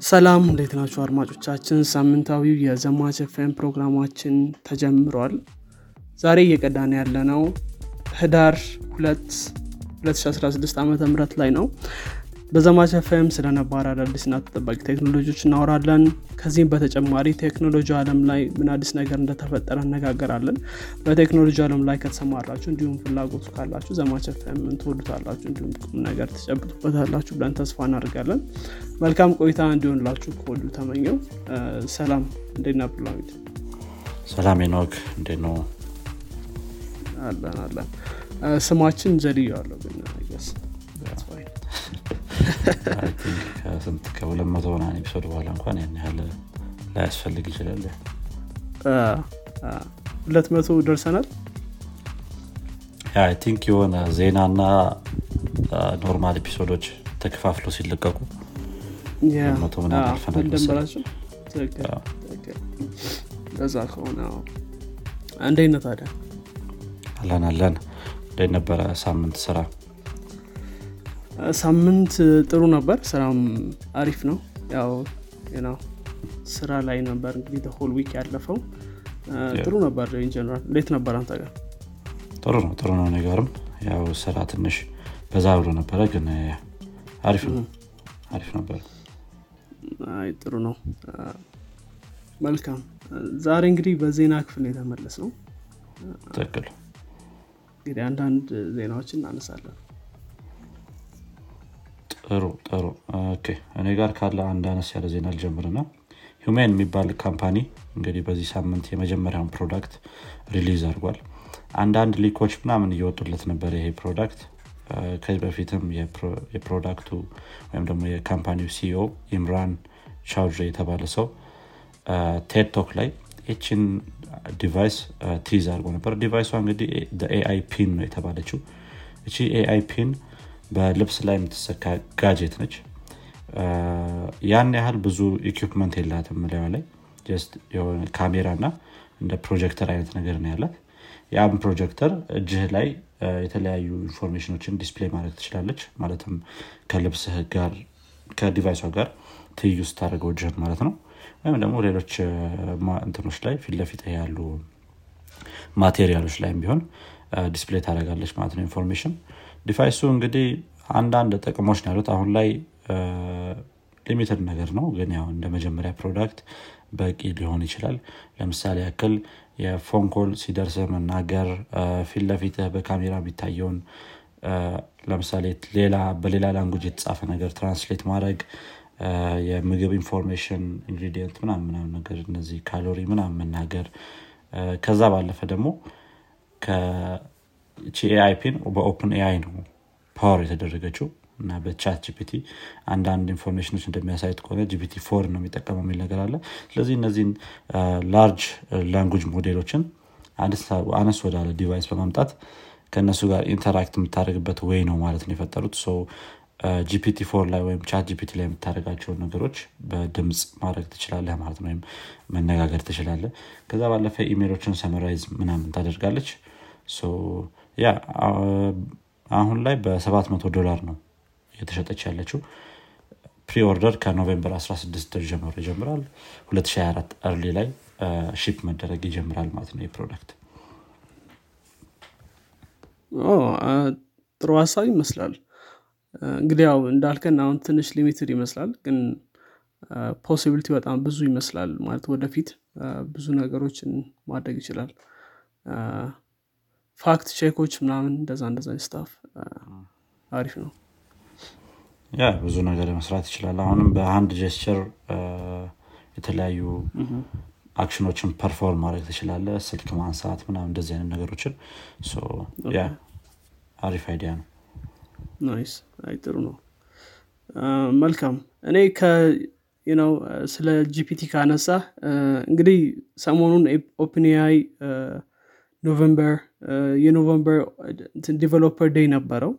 ሰላም እንዴት ናችሁ አድማጮቻችን? ሳምንታዊው የዘማች ኤፍኤም ፕሮግራማችን ተጀምሯል። ዛሬ እየቀዳን ያለነው ህዳር 2 2016 ዓ ም ላይ ነው። በዘማች ኤፍኤም ስለ ነባር አዳዲስና ተጠባቂ ቴክኖሎጂዎች እናወራለን። ከዚህም በተጨማሪ ቴክኖሎጂ አለም ላይ ምን አዲስ ነገር እንደተፈጠረ እነጋገራለን። በቴክኖሎጂ አለም ላይ ከተሰማራችሁ እንዲሁም ፍላጎቱ ካላችሁ ዘማች ኤፍኤምን ትወዱታላችሁ እንዲሁም ቁም ነገር ትጨብጡበታላችሁ ብለን ተስፋ እናደርጋለን መልካም ቆይታ እንዲሆንላችሁ ከወዱ ተመኘው። ሰላም። እንዴት ነብላሚድ ሰላም ኖክ እንዴት ነው? አለን አለን። ስማችን ዘልየዋለሁ ግን ስ ከስንት ከሁለት መቶ ምናምን episode በኋላ እንኳን ያን ያህል ላያስፈልግ ይችላል። ሁለት መቶ ደርሰናል? I think የሆነ ዜናና normal episode ኦች ተከፋፍሎ ሲለቀቁ መቶ ምናምን አልፈናል ለዛ ከሆነ ነው ታዲያ አለን አለን። እንዴት ነበረ ሳምንት ስራ? ሳምንት ጥሩ ነበር። ስራም አሪፍ ነው። ያው ነው ስራ ላይ ነበር እንግዲህ whole week ያለፈው። ጥሩ ነበር in general እንዴት ነበር አንተ ጋር? ጥሩ ነው ጥሩ ነው ነገርም። ያው ስራ ትንሽ በዛ ብሎ ነበረ ግን አሪፍ ነው። አሪፍ ነበር አይ ጥሩ ነው። መልካም። ዛሬ እንግዲህ በዜና ክፍል የተመለስ ነው ትክክል። እንግዲህ አንዳንድ ዜናዎችን እናነሳለን። ጥሩ ጥሩ። እኔ ጋር ካለ አንድ አነስ ያለ ዜና ልጀምርና Humane የሚባል company እንግዲህ በዚህ ሳምንት የመጀመሪያውን product release አድርጓል። አንዳንድ leak ኦች ምናምን እየወጡለት ነበር ይሄ product ከዚህ በፊትም የ product ኡ ወይም ደግሞ የ company ው CEO ኢምራን ቻውድሬ የተባለ ሰው TED Talk ላይ ይችን device tease አድርጎ ነበር። device ኧዋ እንግዲህ AI Pin ነው የተባለችው። እቺ AI Pin በልብስ ላይ የምትሰካ gadget ነች። ያን ያህል ብዙ equipment የላትም ላዩ ላይ። ካሜራ እና እንደ ፕሮጀክተር አይነት ነገር ነው ያላት። ያም ፕሮጀክተር እጅህ ላይ የተለያዩ information ኖችን display ማድረግ ትችላለች። ማለትም ከልብስህ ጋር ከ device ኧ ጋር ትይዩ ስታደርገው እጅህን ማለት ነው። ወይም ደግሞ ሌሎች እንትኖች ላይ ፊት ያሉ material ኦች ላይም ቢሆን display ታደረጋለች ማለት ነው information። device ኡ እንግዲህ አንዳንድ ጥቅሞች ነው ያሉት። አሁን ላይ limited ነገር ነው። ግን ያው እንደ መጀመሪያ product በቂ ሊሆን ይችላል። ለምሳሌ ያክል የ phone call ሲደርስ መናገር ፊት ለፊትህ በካሜራ የሚታየውን ለምሳሌ ሌላ በሌላ language የተጻፈ ነገር translate ማድረግ የምግብ information ingredient ምናምን ምናምን ነገር እነዚህ ካሎሪ ምናምን መናገር ከዛ ባለፈ ደግሞ Pin በ OpenAI ነው power የተደረገችው እና በ ChatGPT አንዳንድ information ኖች እንደሚያሳይት ከሆነ GPT four ነው የሚጠቀመው የሚል ነገር አለ። ስለዚህ እነዚህን large language model ኦችን አነስ ወዳለ device በማምጣት ከእነሱ ጋር interact የምታደርግበት way ነው ማለት ነው የፈጠሩት። GPT four ላይ ወይም ChatGPT ላይ የምታደርጋቸውን ነገሮች በድምፅ ማድረግ ትችላለህ ማለት ነው ወይም መነጋገር ትችላለህ። ከዛ ባለፈ email ኦችን summarize ምናምን ታደርጋለች። ያ አሁን ላይ በ700 ዶላር ነው የተሸጠች ያለችው preorder ከ November 16 ጀምሮ ይጀምራል። 2024 early ላይ ship መደረግ ይጀምራል ማለት ነው የ product ጥሩ ሀሳብ ይመስላል። እንግዲህ ያው እንዳልከን አሁን ትንሽ limited ይመስላል ግን possibility በጣም ብዙ ይመስላል ማለት ወደፊት ብዙ ነገሮችን ማድረግ ይችላል። fact check ኦች ምናምን እንደዛ እንደዛ stuff አሪፍ ነው ያ ብዙ ነገር መስራት ይችላል። አሁንም በአንድ gesture የተለያዩ action ኖችን perform ማድረግ ትችላለ ስልክ ማንሳት ምናምን እንደዚህ አይነት ነገሮችን ያ አሪፍ idea ነው። nice። አይ ጥሩ ነው። መልካም። እኔ ነው ስለ GPT ካነሳ እንግዲህ ሰሞኑን OpenAI November የ November developer day ነበረው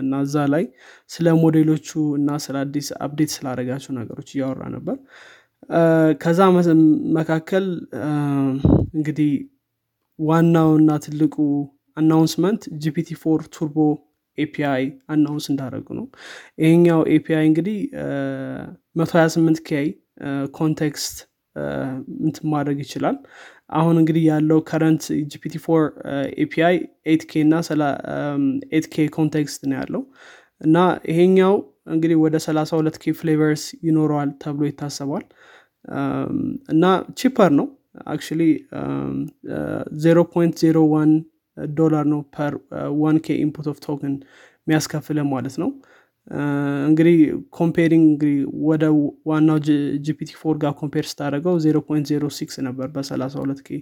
እና እዛ ላይ ስለ ሞዴሎቹ እና ስለ አዲስ update ስላደረጋቸው ነገሮች እያወራ ነበር። ከዛ መካከል እንግዲህ ዋናው እና ትልቁ announcement GPT four turbo API announce እንዳደረጉ ነው። ይሄኛው API እንግዲህ 128 K context እንት ማድረግ ይችላል። አሁን እንግዲህ ያለው current GPT four API eight K እና eight K context ነው ያለው። እና ይሄኛው እንግዲህ ወደ 32 K flavors ይኖረዋል ተብሎ ይታሰባል። እና cheaper ነው actually 0.01 ዶላር ነው per one K input of token የሚያስከፍለ ማለት ነው እንግዲህ comparing እንግዲህ ወደ ዋናው GPT four ጋር compare ስታደረገው 0.06 ነበር በ32 K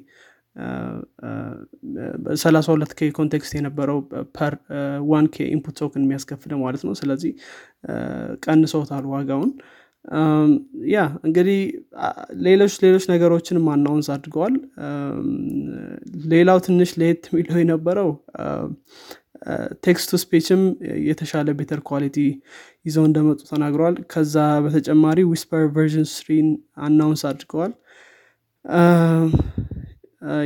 32 K context የነበረው per one K input token የሚያስከፍለ ማለት ነው። ስለዚህ ቀንሰውታል ዋጋውን። ያ እንግዲህ ሌሎች ሌሎች ነገሮችንም announce አድርገዋል። ሌላው ትንሽ ለየት የሚለው የነበረው text speech ም የተሻለ better quality ይዘው እንደመጡ ተናግረዋል። ከዛ በተጨማሪ Whisper version three ን announce አድርገዋል።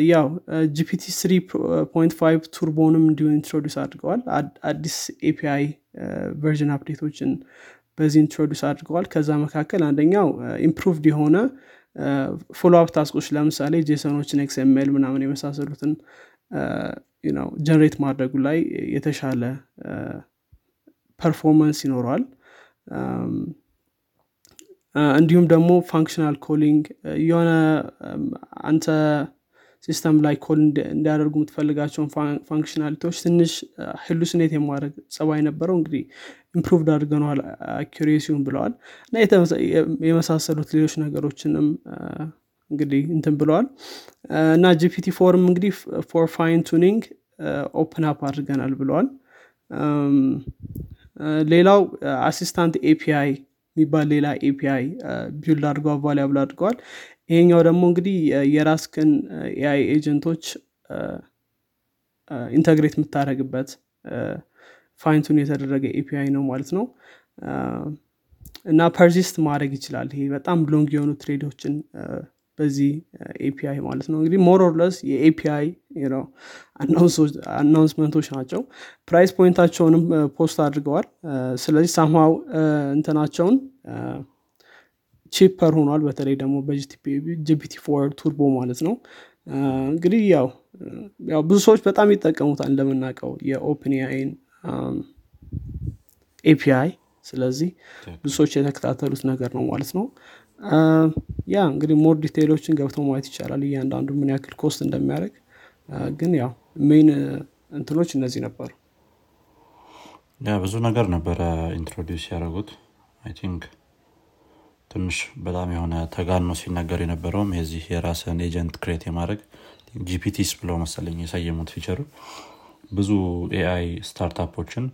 ያው GPT 3.5 turbo ንም እንዲሁ introduce አድርገዋል። አዲስ API version update ኦችን በዚህ introduce አድርገዋል። ከዛ መካከል አንደኛው improved የሆነ follow up task ኦች ለምሳሌ JSON ኦችን XML ምናምን የመሳሰሉትን generate ማድረጉ ላይ የተሻለ performance ይኖረዋል። እንዲሁም ደግሞ functional calling የሆነ አንተ system ላይ call እንዲያደርጉ የምትፈልጋቸውን functionality ዎች ትንሽ hallucinate የማድረግ ጸባይ ነበረው። እንግዲህ improved አድርገነዋል accuracy ውን ብለዋል። እና የመሳሰሉት ሌሎች ነገሮችንም እንግዲህ እንትን ብለዋል። እና GPT four ም እንግዲህ for fine tuning open up አድርገናል ብለዋል። ሌላው assistant API የሚባል ሌላ API build አድርገው available አድርገዋል። ይሄኛው ደግሞ እንግዲህ የራስክን AI agent ኦች integrate የምታደረግበት fine-tune የተደረገ API ነው ማለት ነው። እና persist ማድረግ ይችላል። ይሄ በጣም long የሆኑ thread ኦችን በዚህ API ማለት ነው። እንግዲህ ሞሮርለስ የኤፒአይ አናውንስመንቶች ናቸው። price point ኣቸውንም post አድርገዋል። ስለዚህ somehow እንትናቸውን cheaper ሆኗል። በተለይ ደግሞ በ GPT four turbo ማለት ነው። እንግዲህ ያው ያው ብዙ ሰዎች በጣም ይጠቀሙታል እንደምናውቀው የ OpenAI ን API ስለዚህ ብዙ ሰዎች የተከታተሉት ነገር ነው ማለት ነው ያ እንግዲህ more detail ኦችን ገብተው ማየት ይቻላል እያንዳንዱ ምን ያክል cost እንደሚያደርግ። ግን ያው main እንትኖች እነዚህ ነበሩ። ብዙ ነገር ነበረ introduce ያደረጉት። I think ትንሽ በጣም የሆነ ተጋኖ ሲነገር የነበረውም የዚህ የራስን agent create የማድረግ GPTs ብለው መሰለኝ የሰየሙት feature ኡ። ብዙ AI startup ኦችን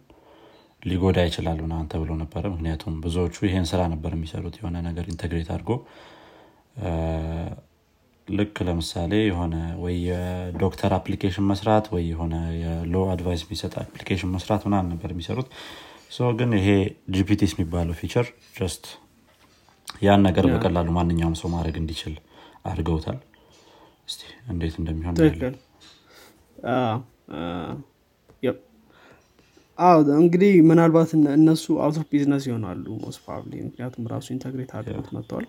ሊጎዳ ይችላል ምናምን ተብሎ ነበረ። ምክንያቱም ብዙዎቹ ይሄን ስራ ነበር የሚሰሩት የሆነ ነገር integrate አድርጎ። ልክ ለምሳሌ የሆነ ወይ የ doctor application መስራት ወይ የሆነ የ law advice የሚሰጥ application መስራት ምናምን ነበር የሚሰሩት። ግን ይሄ GPTs የሚባለው feature just ያን ነገር በቀላሉ ማንኛውም ሰው ማድረግ እንዲችል አድርገውታል። እንዴት እንደሚሆን አዎ እንግዲህ ምናልባት እነሱ out of business ይሆናሉ most probably ምክንያቱም ራሱ integrate አድርጎት መጥተዋል።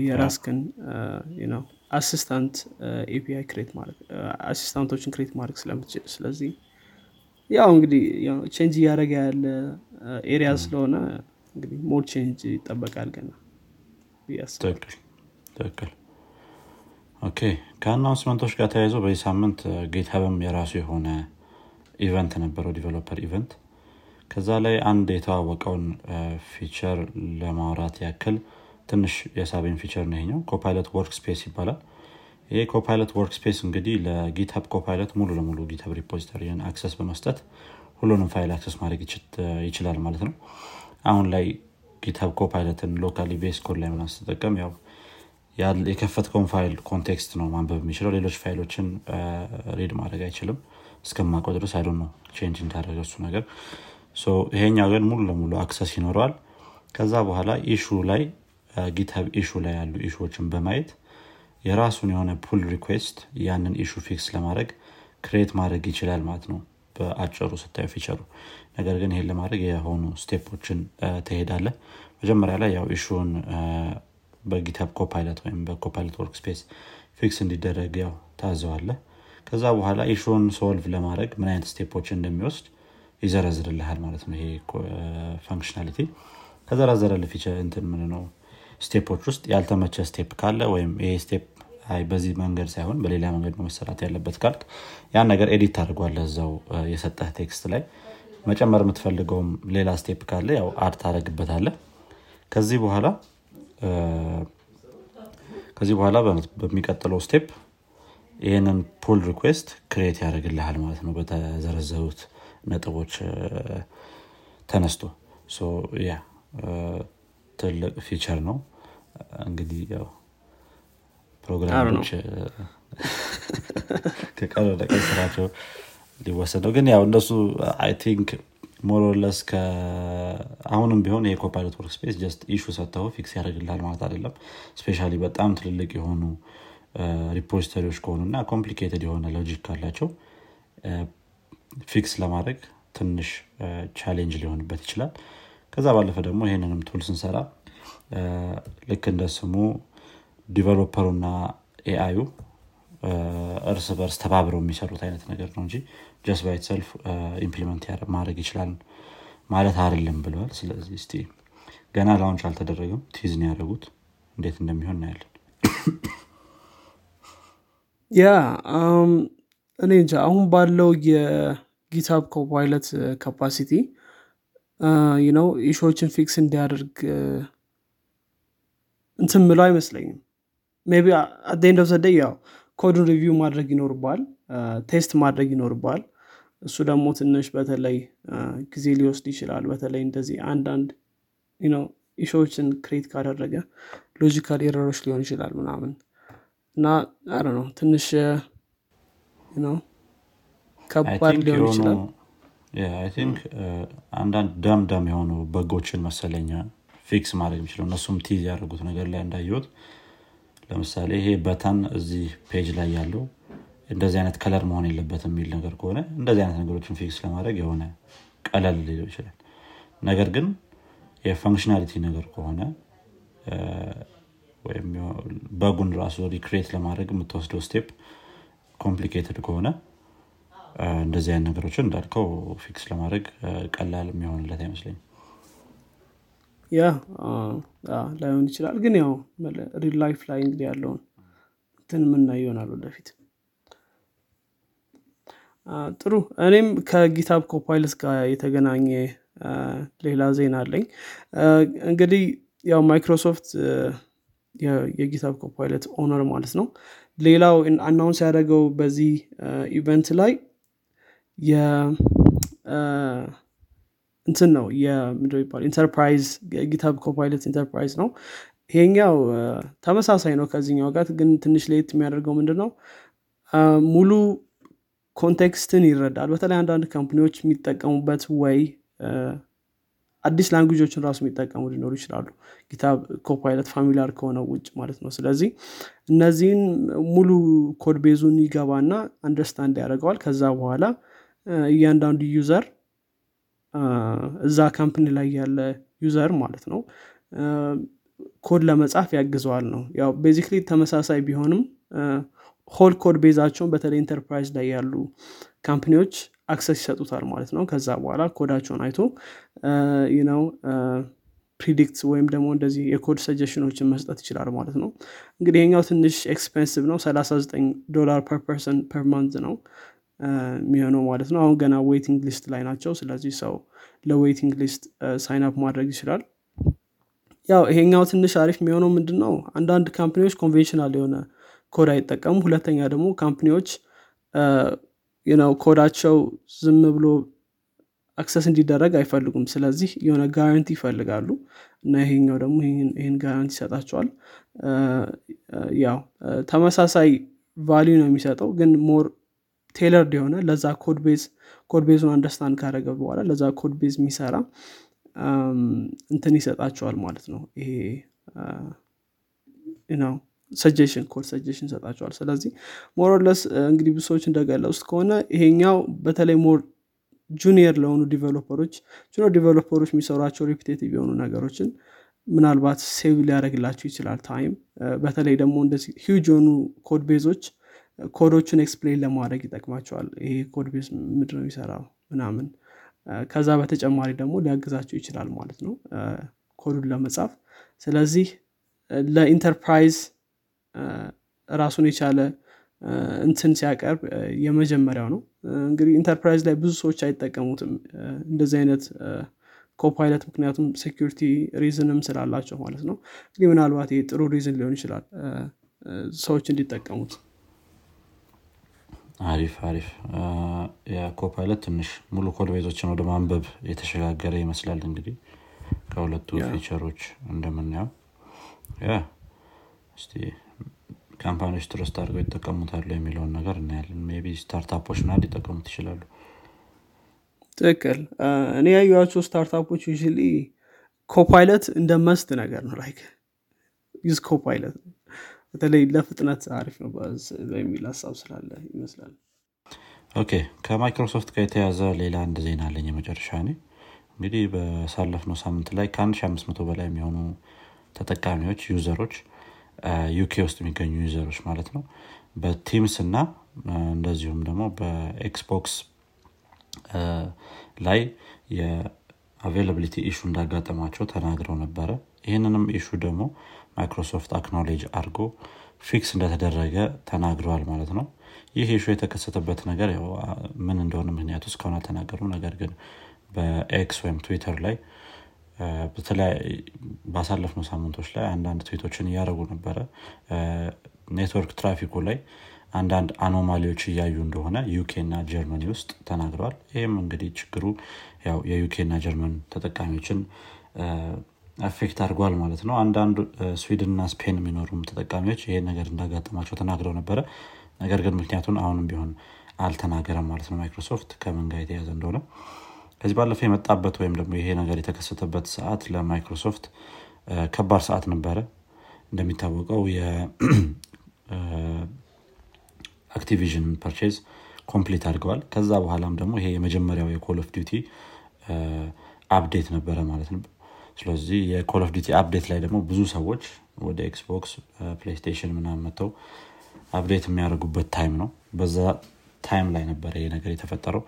የራስክን ነው assistant API create ማድረግ assistant ኦችን create ማድረግ ስለምትችል። ስለዚህ ያው እንግዲህ change እያደረገ ያለ area ስለሆነ እንግዲህ more change ይጠበቃል ገና ትክክል okay ከ announcement ኦች ጋር ተያይዞ በዚህ ሳምንት GitHub ም የራሱ የሆነ event ነበረው developer event። ከዛ ላይ አንድ የተዋወቀውን feature ለማውራት ያክል ትንሽ የሳበን feature ነው ይሄኛው። Copilot Work ይባላል። ይሄ Copilot Work እንግዲህ ለ GitHub Copilot ሙሉ ለሙሉ GitHub repository ን access በመስጠት ሁሉንም file access ማድረግ ይችላል ማለት ነው። አሁን ላይ GitHub Copilot ን locally base code ላይ ምናምን ስትጠቀም ያው የከፈትከውን file context ነው ማንበብ የሚችለው። ሌሎች file ኦችን read ማድረግ አይችልም እስከማውቀው ድረስ I don't know change እንዳደረገ እሱ ነገር. ይሄኛው ግን ሙሉ ለሙሉ access ይኖረዋል። ከዛ በኋላ issue ላይ GitHub issue ላይ ያሉ issue ዎችን በማየት የራሱን የሆነ pull request ያንን issue fix ለማድረግ create ማድረግ ይችላል ማለት ነው። በአጭሩ ስታዩ feature ኡ ነገር ግን ይሄን ለማድረግ የሆኑ step ኦችን ትሄዳለህ መጀመሪያ ላይ ያው issue ን በ GitHub Copilot ወይም በ Copilot Workspace fix እንዲደረግ ያው ታዘዋለህ ከዛ በኋላ issue ን solve ለማድረግ ምን አይነት step ኦችን እንደሚወስድ ይዘረዝርልሃል ማለት ነው ይሄ functionality ከዘረዘረልህ እንትን ምን ነው step ኦች ውስጥ ያልተመቸህ step ካለ ወይም ይሄ step አይ በዚህ መንገድ ሳይሆን በሌላ መንገድ ነው መሰራት ያለበት ካልክ ያን ነገር edit ታደርገዋለህ እዛው የሰጠህ text ላይ። መጨመር የምትፈልገውም ሌላ step ካለ ያው add ታደርግበታለህ ከዚህ በኋላ ከዚህ በኋላ በሚቀጥለው step ይህንን pull request create ያደርግልሃል ማለት ነው በተዘረዘሩት ነጥቦች ተነስቶ። ያ ትልቅ feature ነው። እንግዲህ ያው programmer ኦች ከቀን ወደ ቀን ስራቸው ሊወሰድ ነው። ግን ያው እነሱ I think more or less አሁንም ቢሆን የ Copilot Workspace just issue ሰጥተው fix ያደርግልሃል ማለት አይደለም። especially በጣም ትልልቅ የሆኑ repository ዎች ከሆኑ እና complicated የሆነ logic ካላቸው fix ለማድረግ ትንሽ challenge ሊሆንበት ይችላል። ከዛ ባለፈ ደግሞ ይህንንም tool ስንሰራ ልክ እንደ ስሙ developer ኡና AI ኡ እርስ በርስ ተባብረው የሚሰሩት አይነት ነገር ነው እንጂ just by itself implement ማድረግ ይችላል ማለት አይደለም ብለዋል። ስለዚህ እስቲ ገና launch አልተደረገም። tease ን ያደረጉት። እንዴት እንደሚሆን እናያለን yeah እኔ እንጃ አሁን ባለው የ GitHub Copilot capacity ነው issue ኦችን fix እንዲያደርግ እንትን ምለው አይመስለኝም። በ at the end of ያው code ኡን review ማድረግ ይኖርብሃል test ማድረግ ይኖርብሃል። እሱ ደግሞ ትንሽ በተለይ ጊዜ ሊወስድ ይችላል። በተለይ እንደዚህ አንዳንድ issue ዎችን create ካደረገ logical error ኦች ሊሆን ይችላል ምናምን እና አረ ነው ትንሽ ከባድ ሊሆን ይችላል። think አንዳንድ ደም ደም የሆኑ bug ኦችን መሰለኝ fix ማድረግ የሚችለው። እነሱም tease ያደርጉት ነገር ላይ እንዳየሁት ለምሳሌ ይሄ button እዚህ page ላይ ያለው እንደዚህ አይነት color መሆን የለበት የሚል ነገር ከሆነ እንደዚህ አይነት ነገሮችን fix ለማድረግ የሆነ ቀለል ሊለው ይችላል። ነገር ግን የ functionality ነገር ከሆነ ወይም bug ኡን ራሱ recreate ለማድረግ የምትወስደው step complicated ከሆነ እንደዚህ አይነት ነገሮችን እንዳልከው fix ለማድረግ ቀላል የሚሆንለት አይመስለኝም። yeah ላይሆን ይችላል ግን ያው real life ላይ እንግዲህ ያለውን እንትን የምናይ ይሆናል ወደፊት። ጥሩ እኔም ከ GitHub Copilot ጋር የተገናኘ ሌላ ዜና አለኝ። እንግዲህ ያው Microsoft የ GitHub Copilot owner ማለት ነው። ሌላው announce ያደረገው በዚህ event ላይ እንትን ነው ይባል enterprise GitHub Copilot Enterprise ነው። ይሄኛው ተመሳሳይ ነው ከዚህኛው ጋር ግን ትንሽ ለየት የሚያደርገው ምንድን ነው ሙሉ context ን ይረዳል። በተለይ አንዳንድ company ዎች የሚጠቀሙበት ወይ አዲስ language ኦችን ራሱ የሚጠቀሙ ሊኖሩ ይችላሉ። GitHub Copilot familiar ከሆነው ውጭ ማለት ነው። ስለዚህ እነዚህን ሙሉ code base ኡን ይገባና understand ያደርገዋል። ከዛ በኋላ እያንዳንዱ user እዛ company ላይ ያለ user ማለት ነው ኮድ ለመጻፍ ያግዘዋል ነው። ያው basically ተመሳሳይ ቢሆንም whole code base ኣቸውን በተለይ ኢንተርፕራይዝ ላይ ያሉ company ዎች access ይሰጡታል ማለት ነው። ከዛ በኋላ ኮዳቸውን አይቶ ነው predict ወይም ደግሞ እንደዚህ የ code suggestion ኦችን መስጠት ይችላል ማለት ነው። እንግዲህ ይሄኛው ትንሽ expensive ነው። 39 ዶላር per person per month ነው የሚሆነው ማለት ነው። አሁን ገና waiting list ላይ ናቸው። ስለዚህ ሰው ለ waiting list sign ማድረግ ይችላል። ያው ይሄኛው ትንሽ አሪፍ የሚሆነው ምንድን ነው አንዳንድ company ዎች conventional የሆነ ኮድ አይጠቀሙ ሁለተኛ ደግሞ company ዎች ነው ኮዳቸው ዝም ብሎ access እንዲደረግ አይፈልጉም። ስለዚህ የሆነ guarantee ይፈልጋሉ እና ይሄኛው ደግሞ ይህን guarantee ይሰጣቸዋል። ያው ተመሳሳይ value ነው የሚሰጠው ግን more tailored የሆነ ለዛ code base code base ኡን understand ካደረገ በኋላ ለዛ code base የሚሰራ እንትን ይሰጣቸዋል ማለት ነው። ይሄ ነው suggestion code suggestion ይሰጣቸዋል። ስለዚህ more or less እንግዲህ ሰዎች እንደገለጹት ከሆነ ይሄኛው በተለይ more junior ለሆኑ developer ኦች junior developer ኦች የሚሰሯቸው repetitive የሆኑ ነገሮችን ምናልባት save ሊያደርግላቸው ይችላል time በተለይ ደግሞ እንደዚህ ሂውጅ የሆኑ code base ኦች code ኦቹን explain ለማድረግ ይጠቅማቸዋል። ይሄ code base ምንድን ነው የሚሰራው ምናምን። ከዛ በተጨማሪ ደግሞ ሊያግዛቸው ይችላል ማለት ነው። ኮዱን ለመጻፍ። ስለዚህ ለኢንተርፕራይዝ ራሱን የቻለ እንትን ሲያቀርብ የመጀመሪያው ነው። እንግዲህ ኢንተርፕራይዝ ላይ ብዙ ሰዎች አይጠቀሙትም። እንደዚህ አይነት Copilot ምክንያቱም security reason ም ስላላቸው ማለት ነው። እንግዲህ ምናልባት ይህ ጥሩ reason ሊሆን ይችላል። ሰዎች እንዲጠቀሙት። አሪፍ አሪፍ። የ Copilot ትንሽ ሙሉ codebase ኦችን ወደ ማንበብ የተሸጋገረ ይመስላል። እንግዲህ ከሁለቱ feature ኦች እንደምናየው company ዎች trust አድርገው ይጠቀሙታሉ የሚለውን ነገር እናያለን። ቢ startup ኦች ና ሊጠቀሙት ይችላሉ። ትክክል። እኔ ያዩዋቸው startup ኦች you Copilot እንደ must ነገር ነው። like use Copilot። በተለይ ለፍጥነት አሪፍ ነው በሚል ሀሳብ ስላለ ይመስላል። okay ከ Microsoft ጋር የተያዘ ሌላ አንድ ዜና አለኝ የመጨረሻ ኔ እንግዲህ በሳለፍነው ሳምንት ላይ ከ1500 በላይ የሚሆኑ ተጠቃሚዎች user ኦች ዩኬ ውስጥ የሚገኙ user ኦች ማለት ነው። በ Teams እና እንደዚሁም ደግሞ በ Xbox ላይ የ availability issue እንዳጋጠማቸው ተናግረው ነበረ። ይህንንም issue ደግሞ Microsoft acknowledge አድርጎ fix እንደተደረገ ተናግረዋል ማለት ነው። ይህ issue የተከሰተበት ነገር ምን እንደሆነ ምክንያቱ እስካሁን አልተናገሩም። ነገር ግን በ X ወይም ትዊተር ላይ ባሳለፍነው ሳምንቶች ላይ አንዳንድ ትዊቶችን እያደረጉ ነበረ። network traffic ኡ ላይ አንዳንድ anomaly ዎች እያዩ እንደሆነ ዩኬ እና ጀርመኒ ውስጥ ተናግረዋል። ይህም እንግዲህ ችግሩ ያው የዩኬ እና ጀርመን ተጠቃሚዎችን affect አድርጓል ማለት ነው። አንዳንድ ስዊድን እና ስፔን የሚኖሩም ተጠቃሚዎች ይሄ ነገር እንዳጋጠማቸው ተናግረው ነበረ። ነገር ግን ምክንያቱን አሁንም ቢሆን አልተናገረም ማለት ነው። ማይክሮሶፍት ከምን ጋር የተያዘ እንደሆነ ከዚህ ባለፈ የመጣበት ወይም ደግሞ ይሄ ነገር የተከሰተበት ሰዓት ለማይክሮሶፍት ከባድ ሰዓት ነበረ። እንደሚታወቀው የ Activision purchase complete አድርገዋል። ከዛ በኋላም ደግሞ ይሄ የመጀመሪያው የ Call of Duty update ነበረ ማለት ነው። ስለዚህ የ Call of Duty update ላይ ደግሞ ብዙ ሰዎች ወደ Xbox PlayStation ምናምን መጥተው update የሚያደርጉበት time ነው። በዛ time ላይ ነበረ ይሄ ነገር የተፈጠረው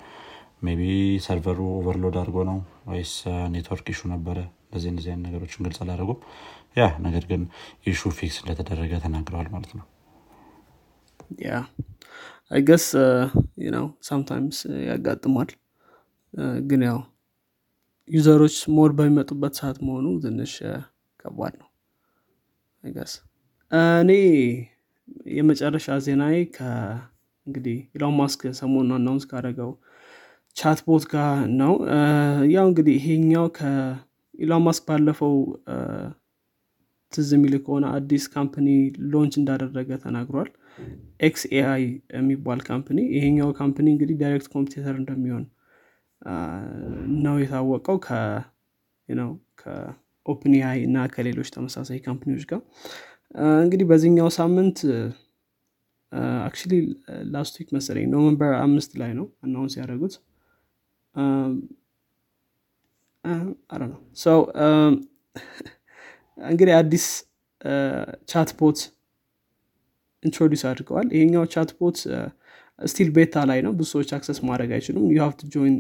ቢ server ኡ overload አድርጎ ነው ወይስ network issue ነበረ? እንደዚህ እንደዚህ አይነት ነገሮችን ግልጽ አላደረጉም yeah ነገር ግን issue fix እንደተደረገ ተናግረዋል ማለት ነው። yeah I guess ነው sometimes ያጋጥማል። ግን ያው user ኦች more በሚመጡበት ሰዓት መሆኑ ትንሽ ከባድ ነው። I guess እኔ የመጨረሻ ዜናዬ እንግዲህ ኢሎን ማስክ ሰሞኑ announce ካደረገው chatbot ጋር ነው። ያው እንግዲህ ይሄኛው ከኢሎን ማስክ ባለፈው ትዝ የሚል ከሆነ አዲስ company launch እንዳደረገ ተናግሯል። xAI የሚባል company። ይሄኛው company እንግዲህ direct competitor እንደሚሆን ነው የታወቀው ከ OpenAI እና ከሌሎች ተመሳሳይ company ዎች ጋር። እንግዲህ በዚህኛው ሳምንት actually last week መሰለኝ November አምስት ላይ ነው announce ያደረጉት ነው ሰው እንግዲህ አዲስ chatbot introduce አድርገዋል። ይሄኛው chatbot still beta ላይ ነው። ብዙ ሰዎች access ማድረግ አይችሉም። you have join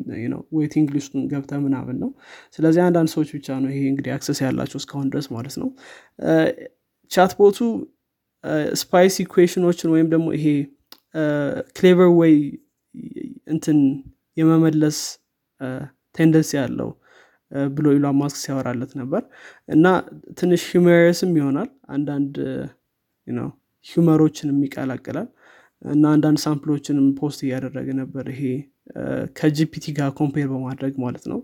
waiting list ኡን ገብተ ምናምን ነው። ስለዚህ አንዳንድ ሰዎች ብቻ ነው ይሄ እንግዲህ access ያላቸው እስካሁን ድረስ ማለት ነው። chatbot ኡ spicy question ኦችን ወይም ደግሞ ይሄ clever ወይ እንትን የመመለስ tendency ያለው ብሎ ኢሎን ማስክ ሲያወራለት ነበር። እና ትንሽ humorous ም ይሆናል አንዳንድ humor ኦችንም ይቀላቅላል እና አንዳንድ sample ኦችንም post እያደረገ ነበር ይሄ ከ GPT ጋር compare በማድረግ ማለት ነው።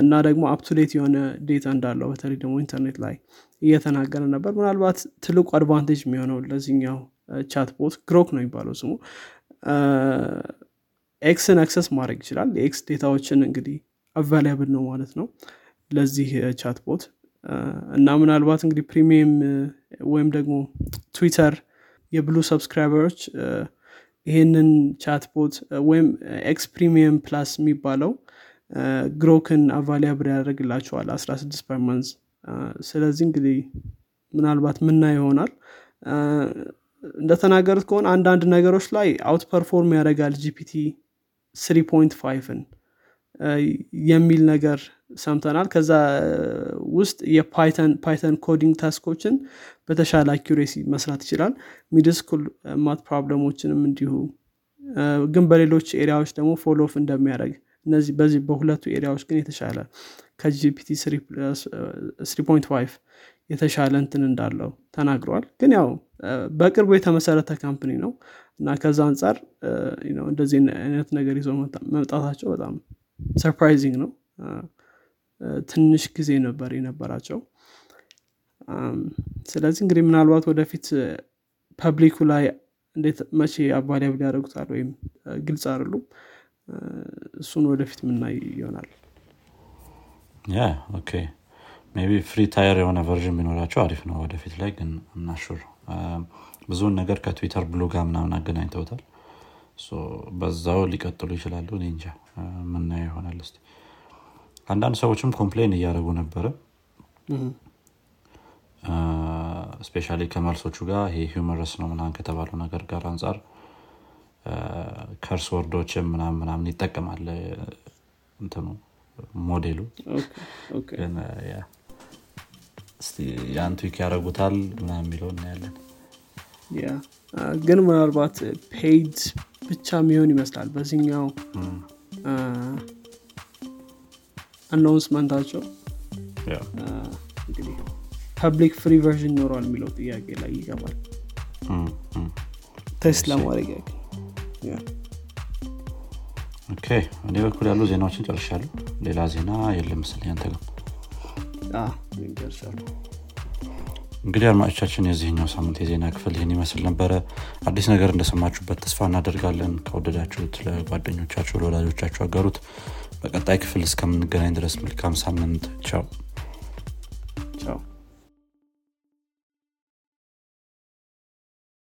እና ደግሞ up to date የሆነ data እንዳለው በተለይ ደግሞ ኢንተርኔት ላይ እየተናገረ ነበር። ምናልባት ትልቁ advantage የሚሆነው ለዚህኛው chatbot Grok ነው የሚባለው ስሙ X ን access ማድረግ ይችላል። የ X data ዎችን እንግዲህ available ነው ማለት ነው ለዚህ chatbot እና ምናልባት እንግዲህ premium ወይም ደግሞ Twitter የ Blue subscriber ኦች ይህንን chatbot ወይም X Premium Plus የሚባለው Grok ን available ያደርግላቸዋል 16 per month ስለዚህ እንግዲህ ምናልባት ምናይ ይሆናል። እንደተናገሩት ከሆነ አንዳንድ ነገሮች ላይ outperform ያደርጋል GPT 3.5ን የሚል ነገር ሰምተናል። ከዛ ውስጥ የ Python coding task ኦችን በተሻለ accuracy መስራት ይችላል። middle school math problem ኦችንም እንዲሁ ግን በሌሎች area ዎች ደግሞ fall off እንደሚያደርግ እነዚህ በዚህ በሁለቱ area ዎች ግን የተሻለ ከ GPT 3.5 የተሻለ እንትን እንዳለው ተናግረዋል ግን ያው በቅርቡ የተመሰረተ company ነው እና ከዛ አንጻር እንደዚህ አይነት ነገር ይዘው መምጣታቸው በጣም surprising ነው። ትንሽ ጊዜ ነበር የነበራቸው። ስለዚህ እንግዲህ ምናልባት ወደፊት ፐብሊኩ ላይ እንዴት መቼ አቫሊያብል ያደርጉታል ወይም ግልጽ አይደሉም። እሱን ወደፊት ምናይ ይሆናል ቢ ፍሪ ታየር የሆነ ቨርዥን ቢኖራቸው አሪፍ ነው ወደፊት ላይ ግን እናሹር ብዙውን ነገር ከትዊተር ብሎጋ ምናምን አገናኝተውታል። በዛው ሊቀጥሉ ይችላሉ። እኔ እንጃ። ምናየው ይሆናል ስ አንዳንድ ሰዎችም complain እያደረጉ ነበረ። especially ከመልሶቹ ጋር ይሄ humorous ነው ምናምን ከተባለው ነገር ጋር አንጻር curse word ኦችም ምናምን ምናምን ይጠቀማል። እንትኑ ሞዴሉ ያን tweak ያደረጉታል ምናምን የሚለው እናያለን። ግን ምናልባት paid ብቻ የሚሆን ይመስላል። በዚህኛው announcement ኣቸው እንግዲህ public free version ይኖረዋል የሚለው ጥያቄ ላይ ይገባል። test ለማድረግ okay እኔ በኩል ያሉ ዜናዎችን ጨርሻለሁ ሌላ ዜና የለም ምትል ያንተ እንግዲህ አድማጮቻችን የዚህኛው ሳምንት የዜና ክፍል ይህን ይመስል ነበረ። አዲስ ነገር እንደሰማችሁበት ተስፋ እናደርጋለን። ከወደዳችሁት ለጓደኞቻችሁ ለወዳጆቻችሁ አገሩት በቀጣይ ክፍል እስከምንገናኝ ድረስ መልካም ሳምንት። ቻው